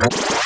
Thank.